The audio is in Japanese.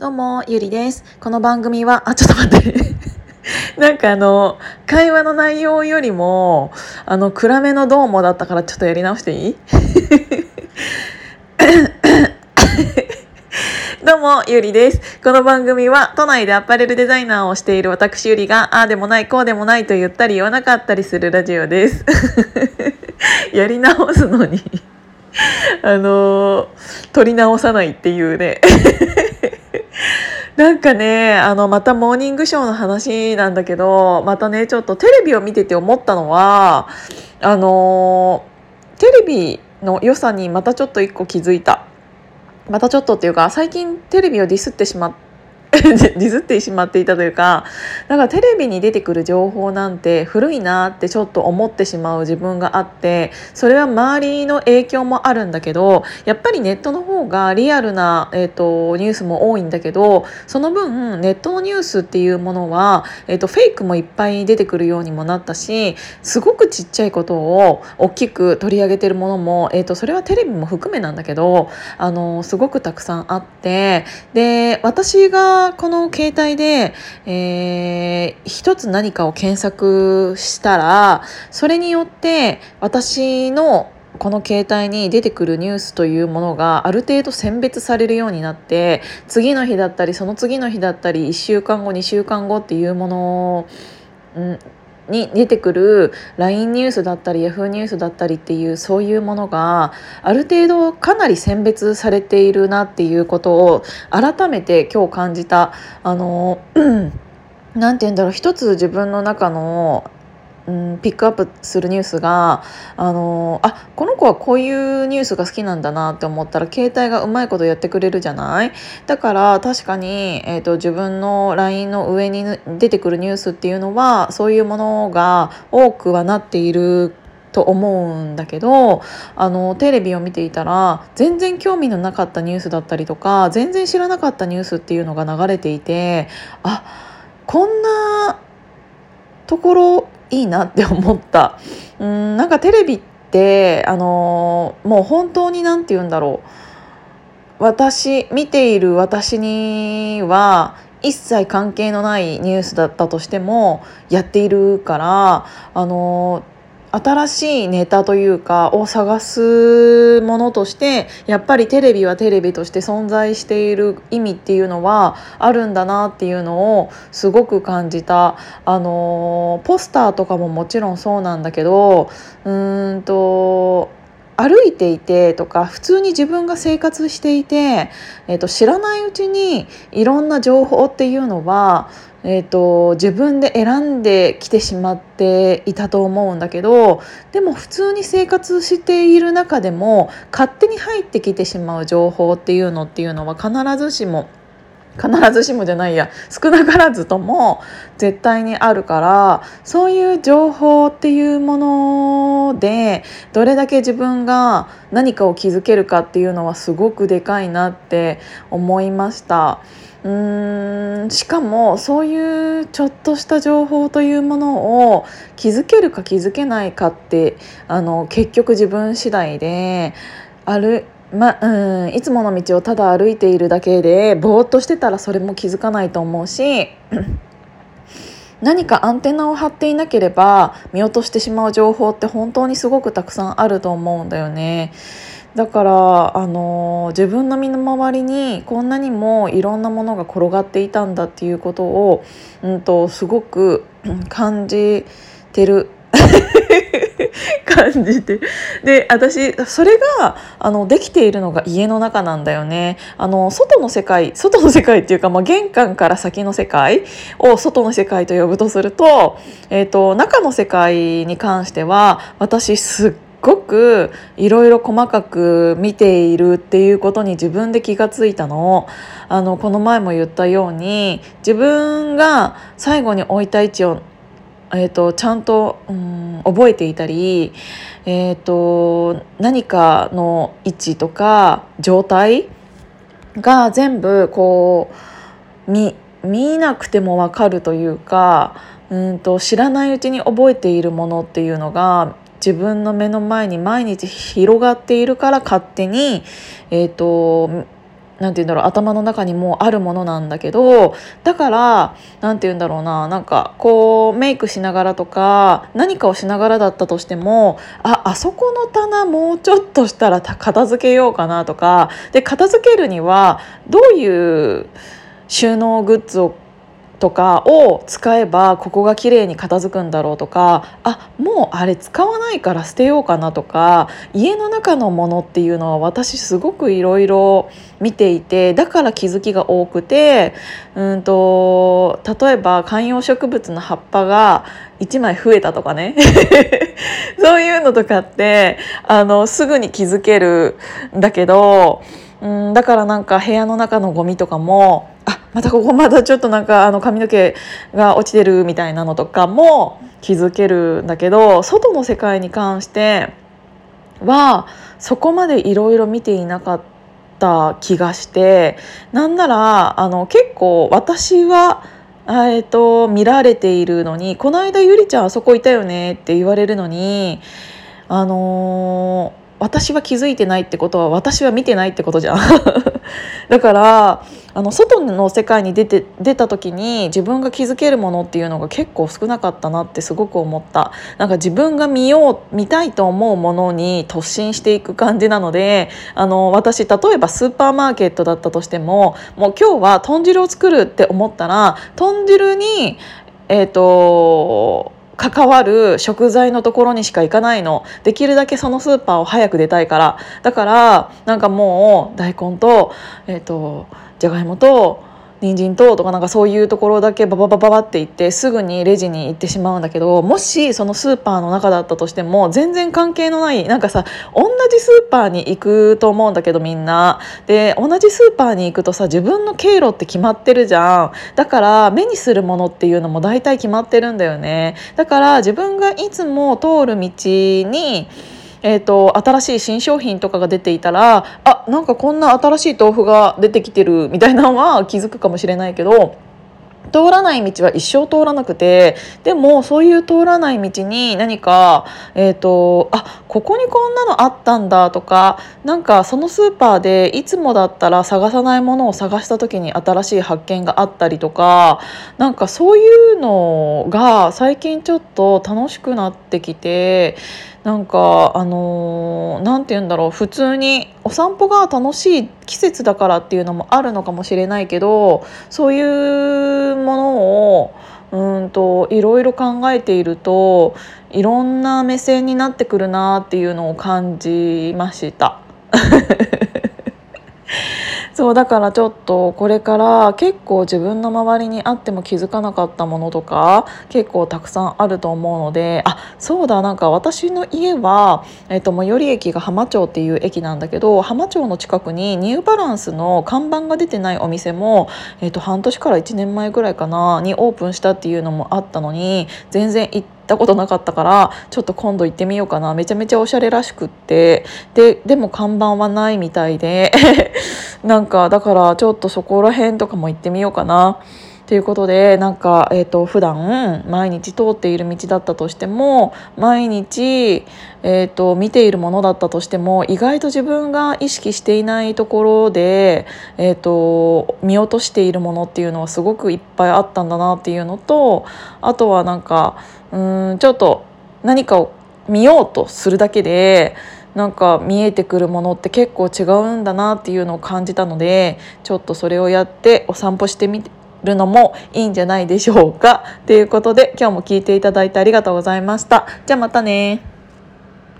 どうも、ゆりです。この番組は、あ、ちょっと待って。なんかあの、会話の内容よりも、あの、暗めのどうもだったからちょっとやり直していい？どうも、ゆりです。この番組は、都内でアパレルデザイナーをしている私ゆりが、ああでもない、こうでもないと言ったり言わなかったりするラジオです。やり直すのにあの取り直さないっていうねなんかねあのまたモーニングショーの話なんだけどまたねちょっとテレビを見てて思ったのはあのテレビの良さにまたちょっと一個気づいた。またちょっとっていうか最近テレビをディスってしまって ディスってしまっていたというかだからテレビに出てくる情報なんて古いなってちょっと思ってしまう自分があってそれは周りの影響もあるんだけどやっぱりネットの方がリアルな、えーと、ニュースも多いんだけどその分ネットのニュースっていうものは、えーと、フェイクもいっぱい出てくるようにもなったしすごくちっちゃいことを大きく取り上げてるものも、えーとそれはテレビも含めなんだけどあのすごくたくさんあってで私がこの携帯で、えー、一つ何かを検索したらそれによって私のこの携帯に出てくるニュースというものがある程度選別されるようになって次の日だったりその次の日だったり1週間後2週間後っていうものを、うんに出てくる LINE ニュースだったり Yahoo ニュースだったりっていうそういうものがある程度かなり選別されているなっていうことを改めて今日感じた。あの 何て言うんだろう。一つ自分の中のうん、ピックアップするニュースがあのあこの子はこういうニュースが好きなんだなって思ったら携帯がうまいことやってくれるじゃない？だから確かに、えーと、自分の LINE の上に出てくるニュースっていうのはそういうものが多くはなっていると思うんだけどあのテレビを見ていたら全然興味のなかったニュースだったりとか全然知らなかったニュースっていうのが流れていてあこんなところいいなって思った。うんなんかテレビってあのもう本当に何て言うんだろう私見ている私には一切関係のないニュースだったとしてもやっているからあの新しいネタというかを探すものとしてやっぱりテレビはテレビとして存在している意味っていうのはあるんだなっていうのをすごく感じた。あのポスターとかももちろんそうなんだけどうんと歩いていてとか普通に自分が生活していて、えー、と知らないうちにいろんな情報っていうのはえーと、自分で選んできてしまっていたと思うんだけどでも普通に生活している中でも勝手に入ってきてしまう情報っていうのっていうのは必ずしも必ずしもじゃないや少なからずとも絶対にあるからそういう情報っていうものでどれだけ自分が何かを気づけるかっていうのはすごくでかいなって思いました。うーんしかもそういうちょっとした情報というものを気づけるか気づけないかってあの結局自分次第であるまうん、いつもの道をただ歩いているだけでぼーっとしてたらそれも気づかないと思うし何かアンテナを張っていなければ見落としてしまう情報って本当にすごくたくさんあると思うんだよね。だからあの自分の身の回りにこんなにもいろんなものが転がっていたんだっていうことを、うんと、すごく感じてる 感じて。で私それがあのできているのが家の中なんだよね。あの外の世界外の世界っていうか、まあ、玄関から先の世界を外の世界と呼ぶとすると,、えーと、中の世界に関しては私すっごくいろいろ細かく見ているっていうことに自分で気がついたの。あのこの前も言ったように自分が最後に置いた位置を、えーと、ちゃんと、うん、覚えていたり、えーと何かの位置とか状態が全部こう見見なくても分かるというかうんと知らないうちに覚えているものっていうのが自分の目の前に毎日広がっているから勝手に、えーと、んて言うんだろう頭の中にもあるものなんだけどだから何て言うんだろうななんかこうメイクしながらとか何かをしながらだったとしてもああそこの棚もうちょっとしたら片付けようかなとかで片付けるにはどういう収納グッズをとかを使えばここが綺麗に片付くんだろうとかあもうあれ使わないから捨てようかなとか家の中のものっていうのは私すごくいろいろ見ていてだから気づきが多くてうんと例えば観葉植物の葉っぱが1枚増えたとかね。そういうのとかってあのすぐに気づけるんだけどうんだからなんか部屋の中のゴミとかもまたここまだちょっとなんかあの髪の毛が落ちてるみたいなのとかも気づけるんだけど外の世界に関してはそこまでいろいろ見ていなかった気がしてなんならあの結構私は。えーと、見られているのにこの間ゆりちゃんあそこいたよねって言われるのにあのー私は気づいてないってことは私は見てないってことじゃん。だからあの外の世界に出て出た時に自分が気づけるものっていうのが結構少なかったなってすごく思った。なんか自分が見よう見たいと思うものに突進していく感じなのであの私例えばスーパーマーケットだったとしてももう今日は豚汁を作るって思ったら豚汁にえっ、ー、と関わる食材のところにしか行かないの。できるだけそのスーパーを早く出たいから。だからなんかもう大根と,、えーと、じゃがいもと人参ととかなんかそういうところだけバババババって行ってすぐにレジに行ってしまうんだけどもしそのスーパーの中だったとしても全然関係のないなんかさ同じスーパーに行くと思うんだけどみんなで同じスーパーに行くとさ自分の経路って決まってるじゃんだから目にするものっていうのも大体決まってるんだよねだから自分がいつも通る道にえーと、新しい新商品とかが出ていたらあなんかこんな新しい豆腐が出てきてるみたいなのは気づくかもしれないけど通らない道は一生通らなくてでもそういう通らない道に何か、えーと、あここにこんなのあったんだとかなんかそのスーパーでいつもだったら探さないものを探した時に新しい発見があったりとかなんかそういうのが最近ちょっと楽しくなってきてなんかあの何、て言うんだろう普通にお散歩が楽しい季節だからっていうのもあるのかもしれないけどそういうものをうんといろいろ考えているといろんな目線になってくるなっていうのを感じました。そうだからちょっとこれから結構自分の周りにあっても気づかなかったものとか結構たくさんあると思うのであそうだなんか私の家は、えっと、最寄り駅が浜町っていう駅なんだけど浜町の近くにニューバランスの看板が出てないお店も、えっと、半年から1年前ぐらいかなにオープンしたっていうのもあったのに全然行ってったことなかったからちょっと今度行ってみようかな。めちゃめちゃおしゃれらしくって。ででも看板はないみたいで。なんかだからちょっとそこら辺とかも行ってみようかな。ということでなんか、えーと、普段毎日通っている道だったとしても毎日、えーと、見ているものだったとしても意外と自分が意識していないところで、えーと見落としているものっていうのはすごくいっぱいあったんだなっていうのとあとはなんかうんちょっと何かを見ようとするだけでなんか見えてくるものって結構違うんだなっていうのを感じたのでちょっとそれをやってお散歩してみてるのもいいんじゃないでしょうかということで今日も聞いていただいてありがとうございました。じゃあまたね